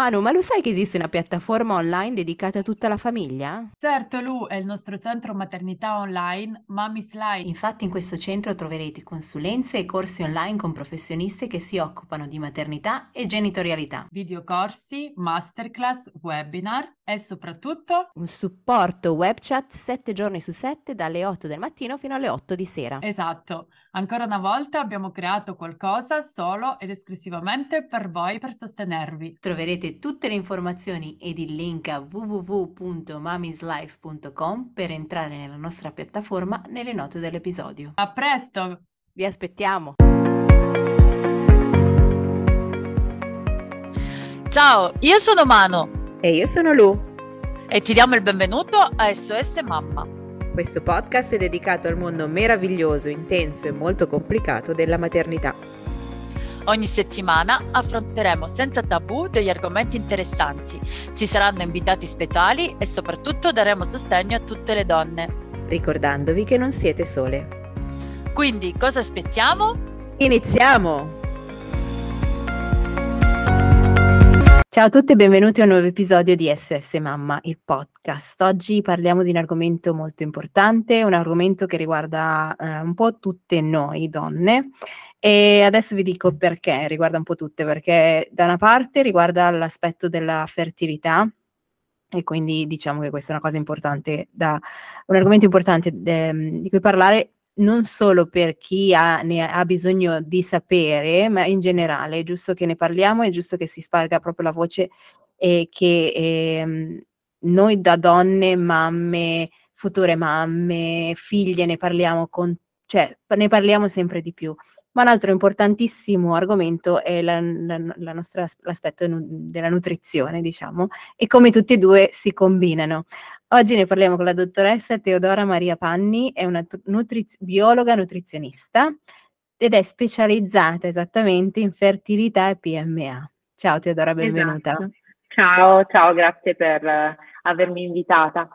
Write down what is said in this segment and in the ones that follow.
Manu, ma lo sai che esiste una piattaforma online dedicata a tutta la famiglia? Certo, Lu, è il nostro centro maternità online Mommy's Life. Infatti in questo centro troverete consulenze e corsi online con professionisti che si occupano di maternità e genitorialità. Videocorsi, masterclass, webinar e soprattutto un supporto web chat 7 giorni su 7 dalle 8 del mattino fino alle 8 di sera. Esatto. Ancora una volta abbiamo creato qualcosa solo ed esclusivamente per voi per sostenervi. Troverete tutte le informazioni ed il link a www.mamislife.com per entrare nella nostra piattaforma nelle note dell'episodio. A presto! Vi aspettiamo! Ciao, io sono Mano. E io sono Lu. E ti diamo il benvenuto a SOS Mamma questo podcast è dedicato al mondo meraviglioso, intenso e molto complicato della maternità. Ogni settimana affronteremo senza tabù degli argomenti interessanti, ci saranno invitati speciali e soprattutto daremo sostegno a tutte le donne. Ricordandovi che non siete sole. Quindi cosa aspettiamo? Iniziamo! Ciao a tutti e benvenuti a un nuovo episodio di SOS Mamma, il podcast. Oggi parliamo di un argomento molto importante, un argomento che riguarda eh, un po' tutte noi donne e adesso vi dico perché riguarda un po' tutte, perché da una parte riguarda l'aspetto della fertilità e quindi diciamo che questa è una cosa importante, da, un argomento importante de, di cui parlare non solo per chi ha, ne ha bisogno di sapere, ma in generale è giusto che ne parliamo, è giusto che si sparga proprio la voce e che eh, noi da donne, mamme, future mamme, figlie ne parliamo con cioè ne parliamo sempre di più. Ma un altro importantissimo argomento è la, la, la nostra, l'aspetto della nutrizione, diciamo, e come tutti e due si combinano. Oggi ne parliamo con la dottoressa Teodora Maria Panni, è una nutriz- biologa nutrizionista ed è specializzata esattamente in fertilità e PMA. Ciao Teodora, benvenuta. Esatto. Ciao, ciao, grazie per uh, avermi invitata.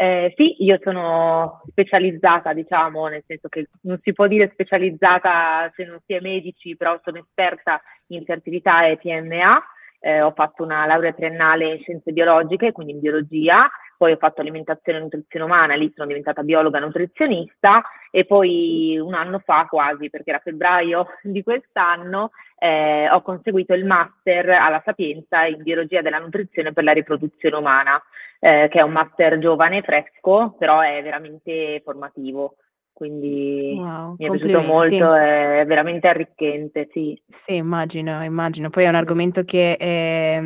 Eh, sì, io sono specializzata, diciamo, nel senso che non si può dire specializzata se non si è medici, però sono esperta in fertilità e PMA. Eh, ho fatto una laurea triennale in scienze biologiche, quindi in biologia, poi ho fatto alimentazione e nutrizione umana, lì sono diventata biologa nutrizionista e poi un anno fa quasi, perché era febbraio di quest'anno, eh, ho conseguito il master alla Sapienza in biologia della nutrizione per la riproduzione umana, eh, che è un master giovane, fresco, però è veramente formativo. Quindi wow, mi è piaciuto molto, è veramente arricchente, sì. Sì, immagino, immagino. Poi è un argomento che è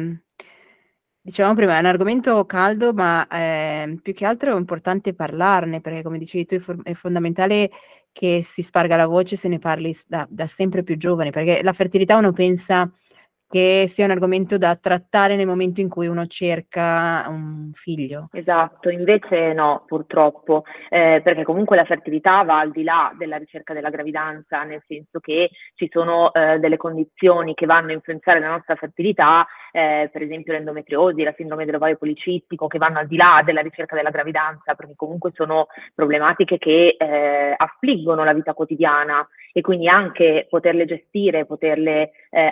Dicevamo prima, è un argomento caldo, ma eh, più che altro è importante parlarne, perché come dicevi tu è, for- è, fondamentale che si sparga la voce se ne parli da, da sempre più giovane, perché la fertilità uno pensa che sia un argomento da trattare nel momento in cui uno cerca un figlio. Esatto, invece no, purtroppo, eh, perché comunque la fertilità va al di là della ricerca della gravidanza, nel senso che ci sono eh, delle condizioni che vanno a influenzare la nostra fertilità, eh, per esempio l'endometriosi, la sindrome dell'ovaio policistico, che vanno al di là della ricerca della gravidanza, perché comunque sono problematiche che eh, affliggono la vita quotidiana e quindi anche poterle gestire, poterle eh,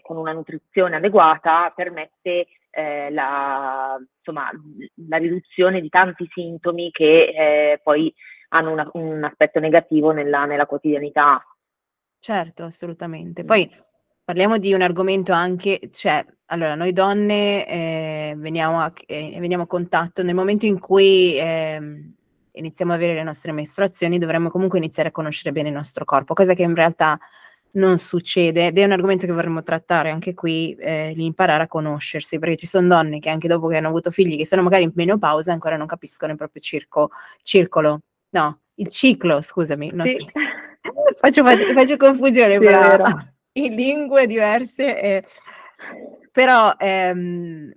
con una nutrizione adeguata permette eh, la, insomma, la, riduzione di tanti sintomi che eh, poi hanno una, un aspetto negativo nella, nella, quotidianità. Certo, assolutamente. Mm. Poi parliamo di un argomento anche, cioè, allora, noi donne eh, veniamo, a, eh, veniamo, a, contatto nel momento in cui ehm, iniziamo ad avere le nostre mestruazioni, dovremmo comunque iniziare a conoscere bene il nostro corpo, cosa che in realtà non succede ed è un argomento che vorremmo trattare anche qui, eh, imparare a conoscersi, perché ci sono donne che anche dopo che hanno avuto figli, che sono magari in menopausa, ancora non capiscono il proprio circo, circolo, no, il ciclo, scusami, sì. faccio, faccio, confusione, sì, però in lingue diverse, eh, però ehm,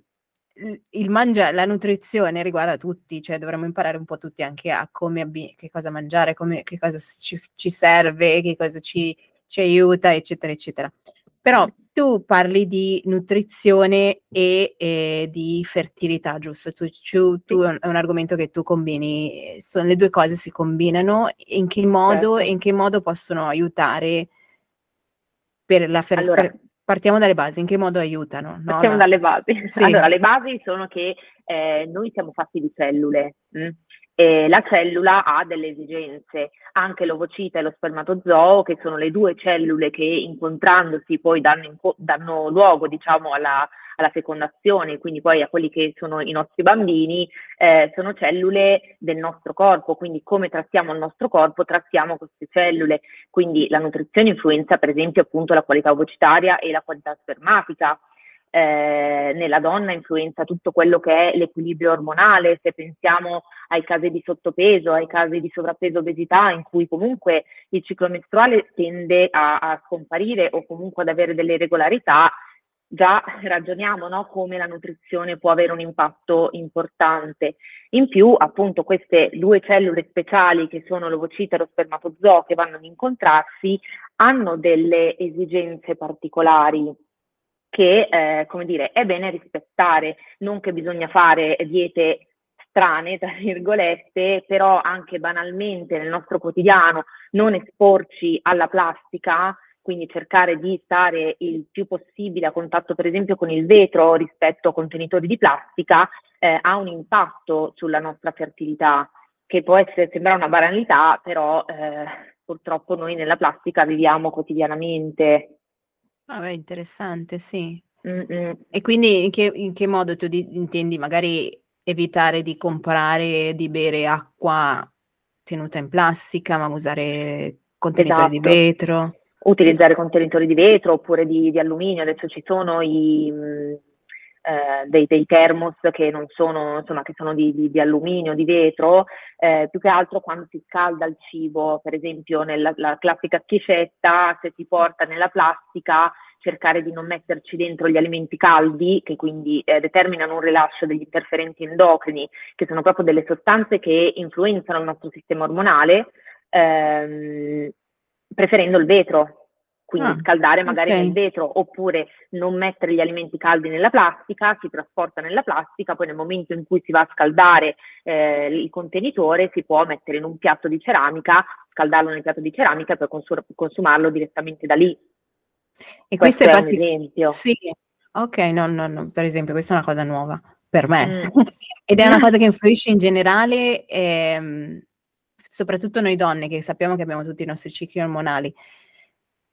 il mangia la nutrizione riguarda tutti, cioè dovremmo imparare un po' tutti anche a come abbi- che cosa mangiare, come, che cosa ci, ci serve, che cosa ci, ci, aiuta, eccetera, eccetera. Però tu parli di nutrizione e, e di fertilità, giusto? Tu, tu, tu, è un argomento che tu combini, sono le due cose si combinano, in che modo, certo. in che modo possono aiutare per la fertilità? Allora partiamo dalle basi, in che modo aiutano? No? Partiamo no. dalle basi. Sì. Allora, le basi sono che eh, noi siamo fatti di cellule. Mh? E la cellula ha delle esigenze, anche l'ovocita e lo spermatozoo, che sono le due cellule che incontrandosi poi danno, danno luogo diciamo, alla, alla, fecondazione, quindi poi a quelli che sono i nostri bambini, eh, sono cellule del nostro corpo, quindi come trattiamo il nostro corpo, trattiamo queste cellule, quindi la nutrizione influenza per esempio appunto la qualità ovocitaria e la qualità spermatica eh, nella donna influenza tutto quello che è l'equilibrio ormonale, se pensiamo ai casi di sottopeso, ai casi di sovrappeso obesità, in cui comunque il ciclo mestruale tende a, a scomparire o comunque ad avere delle irregolarità, già ragioniamo no, come la nutrizione può avere un impatto importante. In più, appunto, queste due cellule speciali che sono l'ovocita e lo spermatozoo che vanno ad incontrarsi hanno delle esigenze particolari che, eh, come dire, è bene rispettare, non che bisogna fare diete strane, tra virgolette, però anche banalmente nel nostro quotidiano non esporci alla plastica, quindi cercare di stare il più possibile a contatto per esempio con il vetro rispetto a contenitori di plastica, eh, ha un impatto sulla nostra fertilità, che può essere, sembrare una banalità, però eh, purtroppo noi nella plastica viviamo quotidianamente. Vabbè, interessante, sì. Mh-mh. E quindi in che in che modo tu di intendi magari evitare di comprare, di bere acqua tenuta in plastica, ma usare contenitori di Esatto. vetro? Utilizzare contenitori di vetro oppure di di alluminio. Adesso ci sono i mhmm, ehm, dei dei thermos che non sono insomma, che sono di di di alluminio, di vetro, ehm, più che altro quando si scalda il cibo, per esempio nella la classica schiscetta, se si porta nella plastica cercare di non metterci dentro gli alimenti caldi, che quindi eh, determinano un rilascio degli interferenti endocrini, che sono proprio delle sostanze che influenzano il nostro sistema ormonale, ehm, preferendo il vetro. Quindi ah, scaldare magari okay. nel vetro oppure non mettere gli alimenti caldi nella plastica, si trasporta nella plastica, poi nel momento in cui si va a scaldare eh, il contenitore si può mettere in un piatto di ceramica, scaldarlo nel piatto di ceramica e poi consum- consumarlo direttamente da lì. E questo, questo è, partic- un esempio. Sì, ok, no, no, no, per esempio, questa è una cosa nuova per me. Mm. Ed è una cosa che influisce in generale, ehm, soprattutto noi donne, che sappiamo che abbiamo tutti i nostri cicli ormonali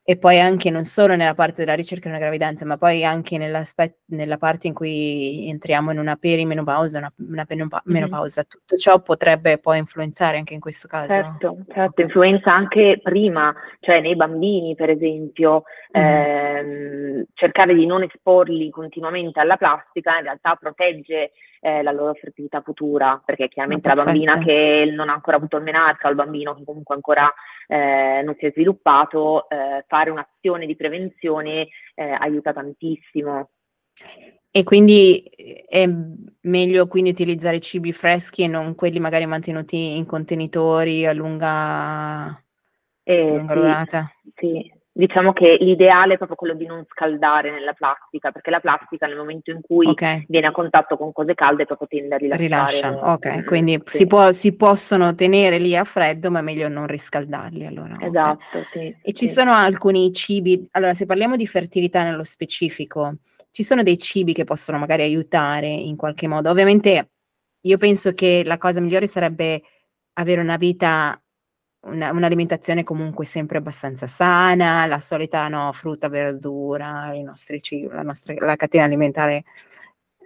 e poi anche non solo nella parte della ricerca della gravidanza, ma poi anche nella parte in cui entriamo in una perimenopausa, una, una menopausa. Mm-hmm. Tutto ciò potrebbe poi influenzare anche in questo caso? Certo, certo, influenza anche prima, cioè nei bambini per esempio, mm-hmm. ehm, cercare di non esporli continuamente alla plastica in realtà protegge eh, la loro fertilità futura, perché chiaramente la bambina che non ha ancora avuto il menarca o il bambino che comunque ancora eh, non si è sviluppato, eh, fare un'azione di prevenzione eh, aiuta tantissimo. E quindi eh, è meglio quindi utilizzare cibi freschi e non quelli magari mantenuti in contenitori a lunga, eh, lunga sì, durata? Sì, Diciamo che l'ideale è proprio quello di non scaldare nella plastica, perché la plastica nel momento in cui okay. viene a contatto con cose calde proprio tende a rilasciare. Rilascia, ok, quindi sì. si, può, si, possono tenere lì a freddo, ma è meglio non riscaldarli allora. Esatto, okay. sì. E ci sì. sono alcuni cibi, allora se parliamo di fertilità nello specifico, ci sono dei cibi che possono magari aiutare in qualche modo. Ovviamente io penso che la cosa migliore sarebbe avere una vita una, un'alimentazione comunque sempre abbastanza sana, la solita no, frutta, verdura, i nostri cibi, la, nostra, la catena alimentare,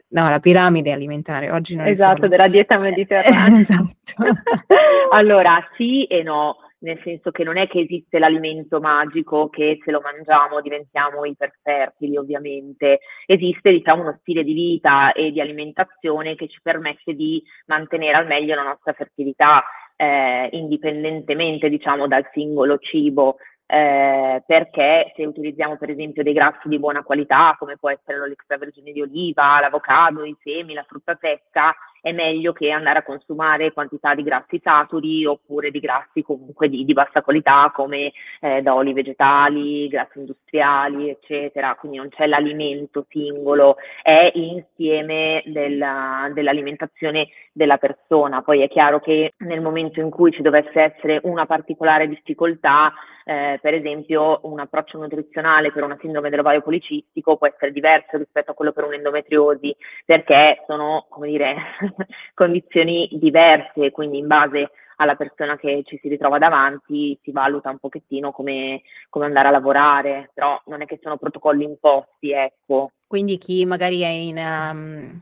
no, la piramide alimentare. Oggi non esatto, della dieta mediterranea. esatto. allora, sì e no, nel senso che non è che esiste l'alimento magico che se lo mangiamo diventiamo iperfertili, ovviamente. Esiste, diciamo, uno stile di vita e di alimentazione che ci permette di mantenere al meglio la nostra fertilità eh, indipendentemente diciamo dal singolo cibo, eh, perché se utilizziamo per esempio dei grassi di buona qualità, come può essere l'olio extravergine di oliva, l'avocado, i semi, la frutta secca, è meglio che andare a consumare quantità di grassi saturi oppure di grassi comunque di, di bassa qualità come eh, da oli vegetali, grassi industriali, eccetera. Quindi non c'è l'alimento singolo, è l'insieme della, dell'alimentazione della persona. Poi è chiaro che nel momento in cui ci dovesse essere una particolare difficoltà, eh, per esempio un approccio nutrizionale per una sindrome dell'ovaio policistico può essere diverso rispetto a quello per un'endometriosi, perché sono, come dire, condizioni diverse, quindi in base alla persona che ci si ritrova davanti si valuta un pochettino come, come andare a lavorare, però non è che sono protocolli imposti, ecco. Quindi chi magari è in, um,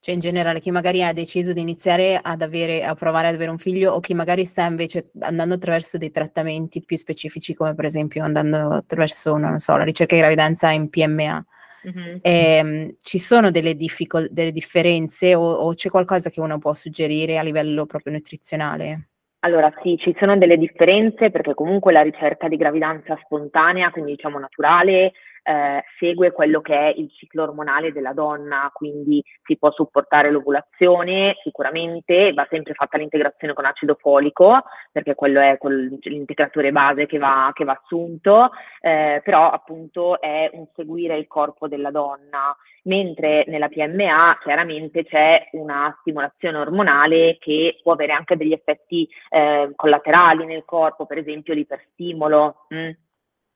cioè in generale chi magari ha deciso di iniziare ad avere, a provare ad avere un figlio o chi magari sta invece andando attraverso dei trattamenti più specifici come per esempio andando attraverso, non so, la ricerca di gravidanza in PMA. Mm-hmm. Eh, ci sono delle, difficol- delle differenze o, o, c'è qualcosa che uno può suggerire a livello proprio nutrizionale? Allora sì, ci sono delle differenze perché comunque la ricerca di gravidanza spontanea, quindi diciamo naturale, eh, segue quello che è il ciclo ormonale della donna, quindi si può supportare l'ovulazione sicuramente, va sempre fatta l'integrazione con acido folico, perché quello è quel, l'integratore base che va, che va assunto, eh, però appunto è un seguire il corpo della donna, mentre nella PMA chiaramente c'è una stimolazione ormonale che può avere anche degli effetti eh, collaterali nel corpo, per esempio l'iperstimolo. Mh?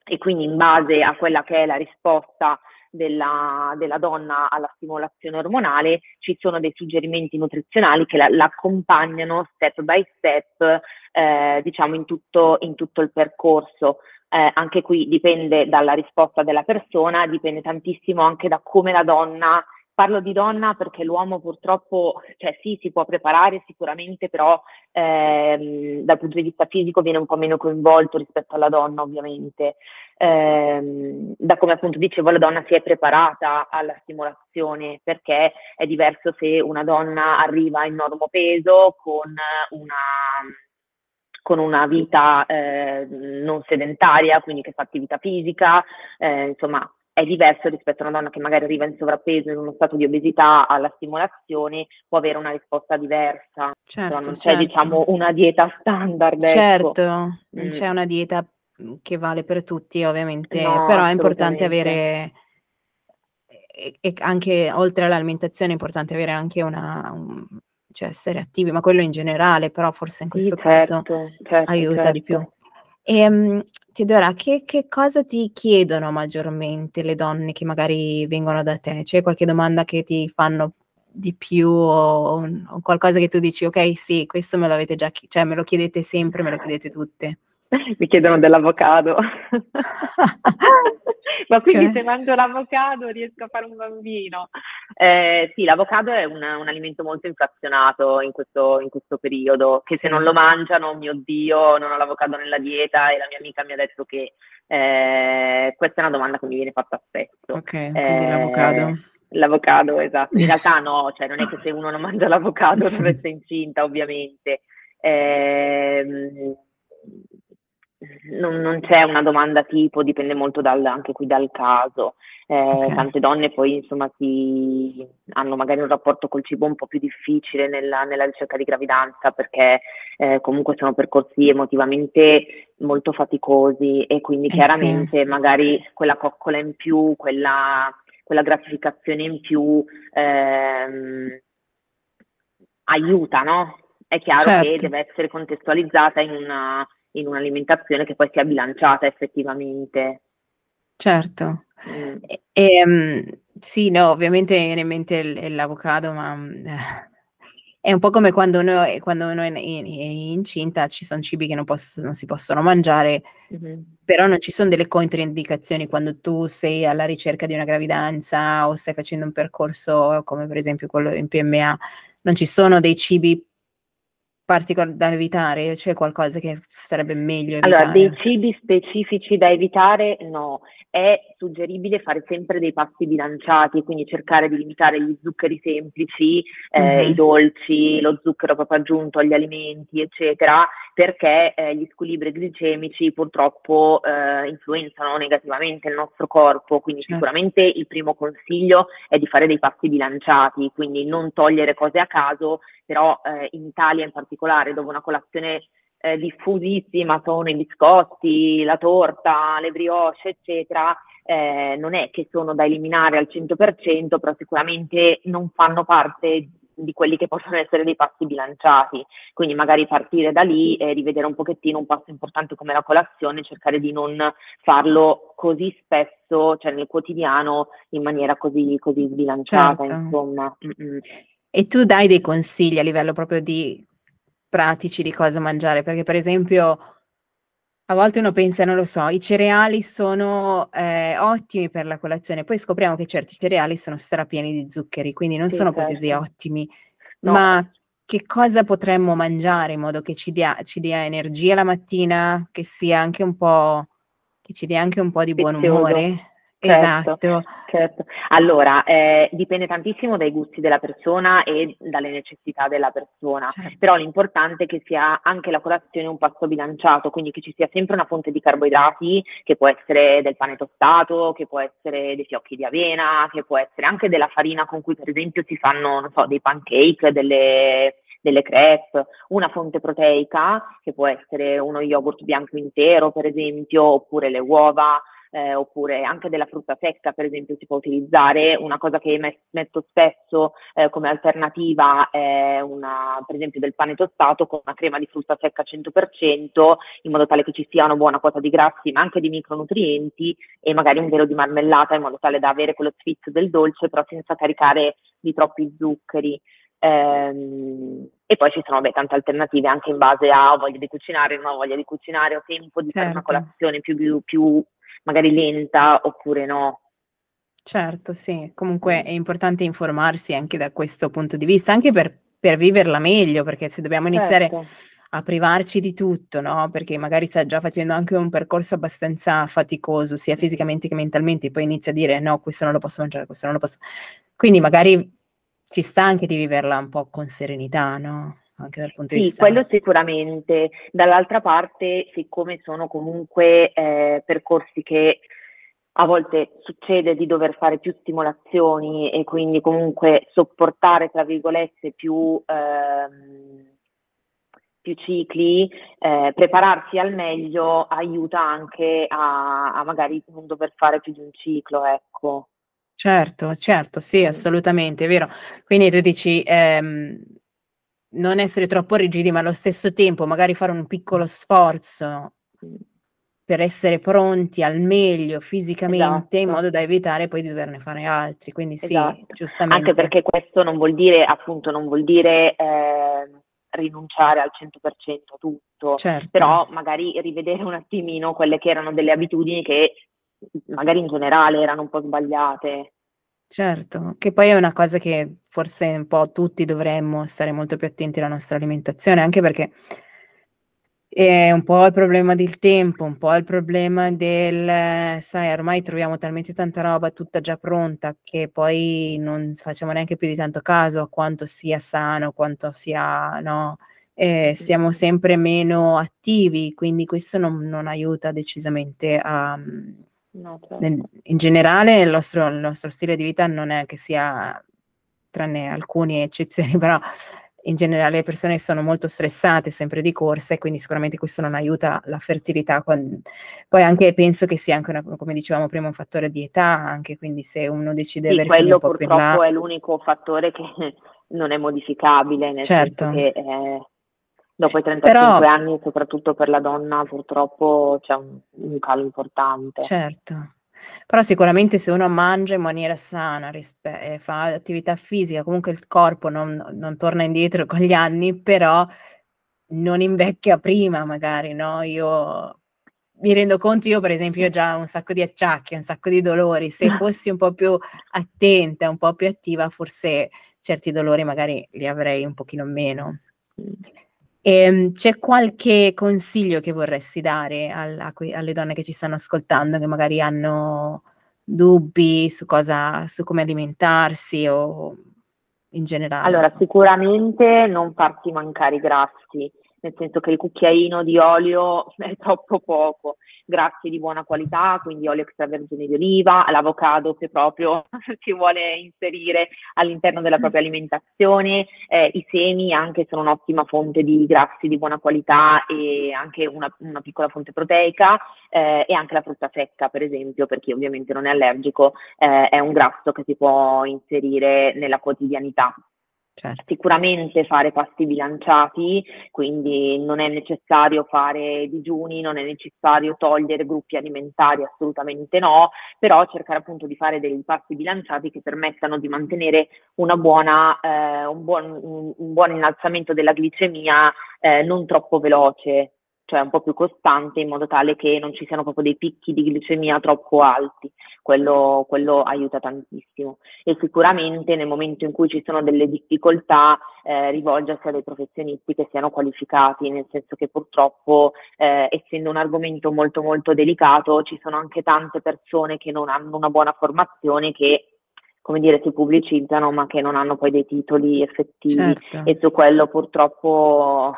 E quindi in base a quella che è la risposta della, della, donna alla stimolazione ormonale ci sono dei suggerimenti nutrizionali che la, l'accompagnano step by step eh, diciamo in tutto, in tutto, il percorso. Eh, anche qui dipende dalla risposta della persona, dipende tantissimo anche da come la donna Parlo di donna perché l'uomo purtroppo, cioè sì, si può preparare sicuramente, però ehm, dal punto di vista fisico viene un po' meno coinvolto rispetto alla donna, ovviamente. Ehm, da come appunto dicevo, la donna si è preparata alla stimolazione perché è diverso se una donna arriva in normo peso con una con una vita eh, non sedentaria, quindi che fa attività fisica, eh, insomma è diverso rispetto a una donna che magari arriva in sovrappeso, in uno stato di obesità, alla stimolazione, può avere una risposta diversa. Certo, non c'è, certo. diciamo, una dieta standard. Ecco. Certo, ecco. non mm. c'è una dieta che vale per tutti, ovviamente, no, però è importante avere e, e, anche oltre all'alimentazione è importante avere anche una, un, cioè essere attivi, ma quello in generale, però forse in questo sì, certo, caso certo, aiuta certo. di più. E, um, Teodora, che, che cosa ti chiedono maggiormente le donne che magari vengono da te? C'è qualche domanda che ti fanno di più o, o qualcosa che tu dici, ok, sì, questo me l'avete già, cioè me lo chiedete sempre, me lo chiedete tutte? Mi chiedono dell'avocado. Ma quindi cioè... se mangio l'avocado riesco a fare un bambino? Eh, sì, l'avocado è un, un, alimento molto inflazionato in questo, in questo periodo, che sì. se non lo mangiano, mio Dio, non ho l'avocado nella dieta e la mia amica mi ha detto che eh, questa è una domanda che mi viene fatta spesso. Ok, quindi eh, l'avocado. L'avocado, esatto. In realtà no, cioè non è che se uno non mangia l'avocado non resta incinta, ovviamente. Eh, non, non, c'è una domanda tipo, dipende molto dal, anche qui dal caso. Eh, okay. Tante donne poi insomma si, hanno magari un rapporto col cibo un po' più difficile nella, nella ricerca di gravidanza perché eh, comunque sono percorsi emotivamente molto faticosi e quindi eh chiaramente sì. magari quella coccola in più, quella, quella gratificazione in più ehm, aiuta, no? È chiaro certo. che deve essere contestualizzata in una in un'alimentazione che poi sia bilanciata effettivamente. Certo. Mm. E, e, um, sì, no, ovviamente viene in mente l- l'avocado, ma uh, è un po' come quando uno, quando uno è, in, è incinta, ci sono cibi che non, posso, non si possono mangiare, mm-hmm. però non ci sono delle controindicazioni quando tu sei alla ricerca di una gravidanza o stai facendo un percorso come per esempio quello in PMA, non ci sono dei cibi particolare da evitare? C'è qualcosa che sarebbe meglio evitare? Allora, dei cibi specifici da evitare no. È suggeribile fare sempre dei passi bilanciati, quindi cercare di limitare gli zuccheri semplici, eh, mm-hmm. i dolci, lo zucchero proprio aggiunto agli alimenti, eccetera, perché eh, gli squilibri glicemici purtroppo eh, influenzano negativamente il nostro corpo, quindi certo. sicuramente il primo consiglio è di fare dei passi bilanciati, quindi non togliere cose a caso, però eh, in Italia in particolare dove una colazione eh, diffusissima sono i biscotti, la torta, le brioche, eccetera, eh, non è che sono da eliminare al 100%, però sicuramente non fanno parte di quelli che possono essere dei passi bilanciati. Quindi magari partire da lì e rivedere un pochettino un passo importante come la colazione, cercare di non farlo così spesso, cioè nel quotidiano, in maniera così, così sbilanciata, certo. insomma. Mm-mm. E tu dai dei consigli a livello proprio di pratici di cosa mangiare, perché per esempio a volte uno pensa, non lo so, i cereali sono eh, ottimi per la colazione, poi scopriamo che certi cereali sono strapieni di zuccheri, quindi non sì, sono certo. così ottimi. No. Ma che cosa potremmo mangiare in modo che ci dia, ci dia, energia la mattina, che sia anche un po', che ci dia anche un po' di buon umore? Certo, esatto. certo. Allora, eh, dipende tantissimo dai gusti della persona e dalle necessità della persona, certo. però l'importante è che sia anche la colazione un pasto bilanciato, quindi che ci sia sempre una fonte di carboidrati, che può essere del pane tostato, che può essere dei fiocchi di avena, che può essere anche della farina con cui per esempio si fanno, non so, dei pancake, delle delle crepe, una fonte proteica che può essere uno yogurt bianco intero per esempio, oppure le uova, eh, oppure anche della frutta secca, per esempio, si può utilizzare. Una cosa che metto spesso eh, come alternativa è una, per esempio, del pane tostato con una crema di frutta secca 100%, in modo tale che ci sia una buona quota di grassi, ma anche di micronutrienti e magari un velo di marmellata, in modo tale da avere quello sfizio del dolce, però senza caricare di troppi zuccheri. Ehm, e poi ci sono beh, tante alternative anche in base a ho voglia di cucinare, non ho voglia di cucinare, ho tempo di certo. fare una certo. colazione più, più, più magari lenta oppure no. Certo, sì, comunque è importante informarsi anche da questo punto di vista, anche per, per viverla meglio, perché se dobbiamo iniziare certo. a privarci di tutto, no? Perché magari sta già facendo anche un percorso abbastanza faticoso, sia fisicamente che mentalmente, e poi inizia a dire no, questo non lo posso mangiare, questo non lo posso. Quindi magari ci sta anche di viverla un po' con serenità, no? Anche dal punto di sì, vista... quello sicuramente. Dall'altra parte, siccome sono comunque eh, percorsi che a volte succede di dover fare più stimolazioni e quindi comunque sopportare, tra virgolette, più, ehm, più cicli, eh, prepararsi al meglio aiuta anche a, a, magari non dover fare più di un ciclo, ecco. Certo, certo, sì, assolutamente, è vero. Quindi tu dici, ehm, non essere troppo rigidi, ma allo stesso tempo magari fare un piccolo sforzo per essere pronti al meglio fisicamente esatto. in modo da evitare poi di doverne fare altri. Quindi sì, esatto. giustamente. Anche perché questo non vuol dire, appunto, non vuol dire eh, rinunciare al 100% a tutto, certo. però magari rivedere un attimino quelle che erano delle abitudini che magari in generale erano un po' sbagliate. Certo, che poi è una cosa che forse un po' tutti dovremmo stare molto più attenti alla nostra alimentazione, anche perché è un po' il problema del tempo, un po' il problema del, sai, ormai troviamo talmente tanta roba tutta già pronta che poi non facciamo neanche più di tanto caso a quanto sia sano, quanto sia, no, eh, siamo sempre meno attivi, quindi questo non, non aiuta decisamente a No, certo. Nel, in generale il nostro, il nostro, stile di vita non è che sia, tranne alcune eccezioni, però in generale le persone sono molto stressate, sempre di corsa e quindi sicuramente questo non aiuta la fertilità. Poi anche penso che sia anche, una, come dicevamo prima, un fattore di età, anche quindi se uno decide di sì, avere quello purtroppo là... è l'unico fattore che non è modificabile, nel certo. senso che... Eh Dopo i 35 Però, anni, soprattutto per la donna, purtroppo c'è un, un calo importante. Certo. Però sicuramente se uno mangia in maniera sana, rispe- e fa attività fisica, comunque il corpo non, non, torna indietro con gli anni, però non invecchia prima magari, no? Io mi rendo conto, io per esempio ho già un sacco di acciacchi, un sacco di dolori, se fossi un po' più attenta, un po' più attiva, forse certi dolori magari li avrei un pochino meno. Ehm, c'è qualche consiglio che vorresti dare alla alle donne che ci stanno ascoltando, che magari hanno dubbi su cosa su come alimentarsi o in generale, Allora, insomma? sicuramente non farsi mancare i grassi, nel senso che il cucchiaino di olio è troppo poco. Grassi di buona qualità, quindi olio extravergine di oliva, l'avocado se proprio si vuole inserire all'interno della propria alimentazione, eh, i semi anche sono un'ottima fonte di grassi di buona qualità e anche una, una piccola fonte proteica eh, e anche la frutta secca, per esempio, per chi ovviamente non è allergico, eh, è un grasso che si può inserire nella quotidianità. Certo. Sicuramente fare pasti bilanciati, quindi non è necessario fare digiuni, non è necessario togliere gruppi alimentari, assolutamente no, però cercare appunto di fare dei pasti bilanciati che permettano di mantenere una buona, eh, un, buon, un, buon, innalzamento della glicemia eh, non troppo veloce, cioè un po' più costante in modo tale che non ci siano proprio dei picchi di glicemia troppo alti, quello, quello aiuta tantissimo. E sicuramente nel momento in cui ci sono delle difficoltà eh, rivolgersi a dei professionisti che siano qualificati, nel senso che purtroppo eh, essendo un argomento molto molto delicato ci sono anche tante persone che non hanno una buona formazione che come dire, si pubblicizzano ma che non hanno poi dei titoli effettivi. Certo. e su quello purtroppo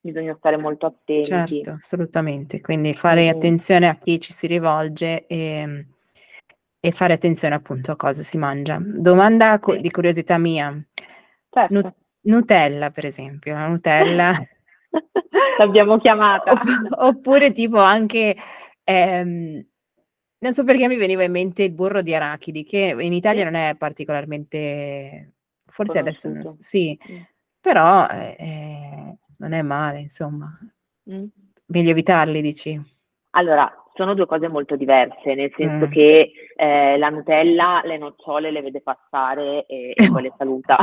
bisogna stare molto attenti. Certo, assolutamente. Quindi fare attenzione a chi ci si rivolge e, e, fare attenzione appunto a cosa si mangia. Domanda sì. di curiosità mia. Certo. Nu- Nutella, per esempio, la Nutella. L'abbiamo chiamata. Opp- oppure tipo anche... Ehm, non so perché mi veniva in mente il burro di arachidi, che in Italia non è particolarmente... Forse Conosciuto. adesso non, sì, mm. però eh, non è male, insomma. Mm. Meglio evitarli, dici? Allora, sono due cose molto diverse, nel senso mm. che eh, la Nutella le nocciole le vede passare e, e poi le saluta.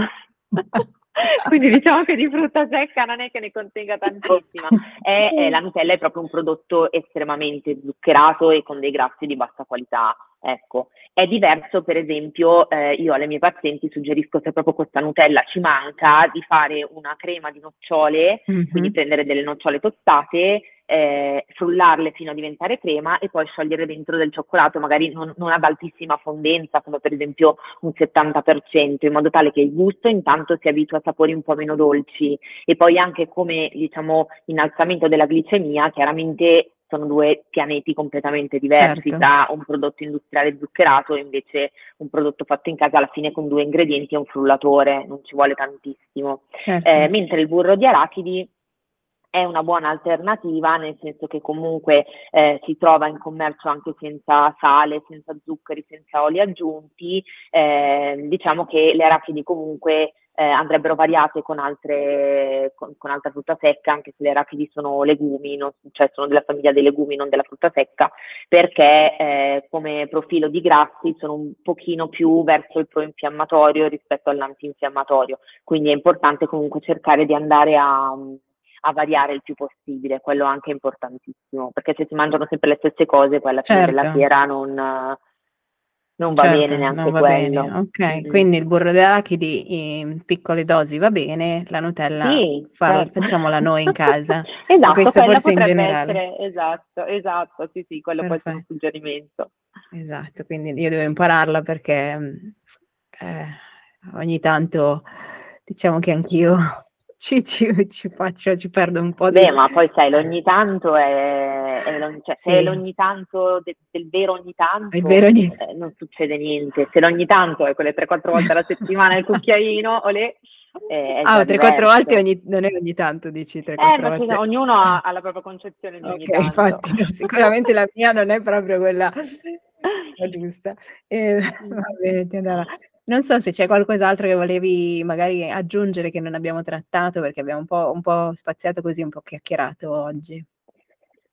Quindi diciamo che di frutta secca non è che ne contenga tantissima. È, è, la Nutella è proprio un prodotto estremamente zuccherato e con dei grassi di bassa qualità. Ecco, è diverso, per esempio, eh, io alle mie pazienti suggerisco se proprio questa Nutella ci manca di fare una crema di nocciole, mm-hmm. quindi prendere delle nocciole tostate, eh, frullarle fino a diventare crema e poi sciogliere dentro del cioccolato, magari non, non, ad altissima fondenza, come per esempio un 70%, in modo tale che il gusto intanto si abitua a sapori un po' meno dolci e poi anche come diciamo innalzamento della glicemia, chiaramente sono due pianeti completamente diversi certo. da un prodotto industriale zuccherato e invece un prodotto fatto in casa alla fine con due ingredienti e un frullatore, non ci vuole tantissimo. Certo. Eh, mentre il burro di arachidi è una buona alternativa, nel senso che comunque eh, si trova in commercio anche senza sale, senza zuccheri, senza oli aggiunti. Eh, diciamo che le arachidi comunque eh, andrebbero variate con, altre, con, con, altra frutta secca, anche se le arachidi sono legumi, non, cioè sono della famiglia dei legumi, non della frutta secca, perché eh, come profilo di grassi sono un pochino più verso il proinfiammatorio rispetto all'antinfiammatorio. Quindi è importante comunque cercare di andare a a variare il più possibile, quello anche è importantissimo, perché se si mangiano sempre le stesse cose, poi alla fine certo. della fiera non, non va certo, bene neanche va quello. Bene. Ok, mm. quindi il burro d'arachidi in piccole dosi va bene, la Nutella sì, farò, certo. facciamola noi in casa. esatto, questo forse in generale. Essere, esatto, esatto, sì, sì, quello Perfetto. può essere un suggerimento. Esatto, quindi io devo impararla perché eh, ogni tanto diciamo che anch'io ci, ci, ci, faccio, ci perdo un po' di... Beh, ma poi sai, l'ogni tanto è, è l'ogni, cioè, sì. se è l'ogni tanto de, del vero ogni tanto, vero ogni... Eh, non succede niente. Se l'ogni tanto è quelle 3-4 volte alla settimana il cucchiaino, o le... Eh, ah, 3-4 volte ogni, non è ogni tanto, dici 3-4 eh, volte. Sì, ognuno ha, ha, la propria concezione di ogni okay, tanto. Infatti, no, sicuramente la mia non è proprio quella giusta. Eh, va bene, ti andrà. Non so se c'è qualcos'altro che volevi magari aggiungere che non abbiamo trattato, perché abbiamo un po', un po' spaziato così, un po' chiacchierato oggi.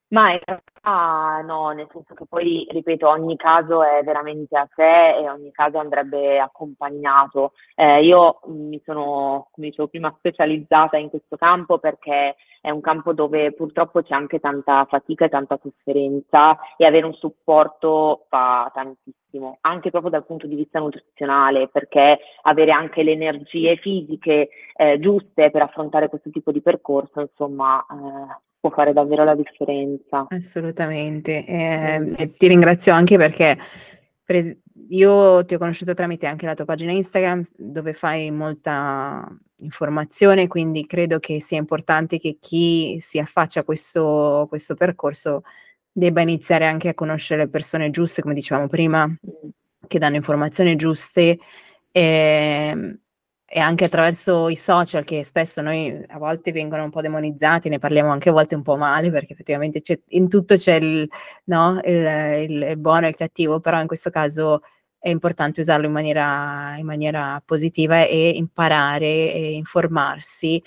Ma in realtà no, nel senso che poi, ripeto, ogni caso è veramente a sé e ogni caso andrebbe accompagnato. Eh, io mi sono, come dicevo prima, specializzata in questo campo perché è un campo dove purtroppo c'è anche tanta fatica e tanta sofferenza e avere un supporto fa tantissimo tantissimo, anche proprio dal punto di vista nutrizionale, perché avere anche le energie fisiche eh, giuste per affrontare questo tipo di percorso, insomma, eh, può fare davvero la differenza. Assolutamente. Eh, ti ringrazio anche perché pres- io ti ho conosciuto tramite anche la tua pagina Instagram dove fai molta informazione, quindi credo che sia importante che chi si affaccia a questo, questo percorso debba iniziare anche a conoscere le persone giuste, come dicevamo prima, che danno informazioni giuste e, ehm, e anche attraverso i social che spesso noi a volte vengono un po' demonizzati, ne parliamo anche a volte un po' male perché effettivamente in tutto c'è il, no, il, il, il buono e il cattivo, però in questo caso è importante usarlo in maniera, in maniera positiva e imparare e informarsi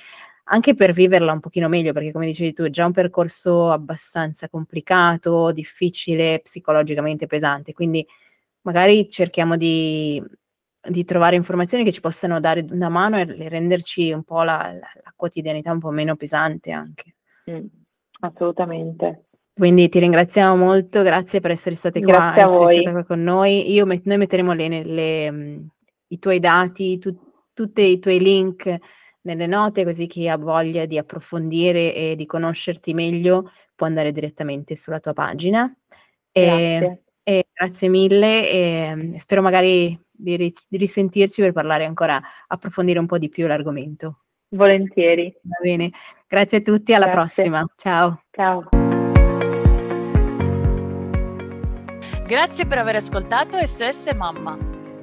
anche per viverla un pochino meglio, perché come dicevi tu è già un percorso abbastanza complicato, difficile, psicologicamente pesante, quindi magari cerchiamo di, di trovare informazioni che ci possano dare una mano e renderci un po' la, la, la quotidianità un po' meno pesante anche. Mm, assolutamente. Quindi ti ringraziamo molto, grazie per essere state qua, essere stata qua con noi. Io, noi metteremo le, le, i tuoi dati, tu, tutti i tuoi link nelle note, così chi ha voglia di approfondire e di conoscerti meglio può andare direttamente sulla tua pagina. Grazie. E, e grazie mille e mm, spero magari di, di risentirci per parlare ancora, approfondire un po' di più l'argomento. Volentieri. Va bene, grazie a tutti, alla grazie. prossima. Ciao. Ciao. Grazie per aver ascoltato SOS Mamma.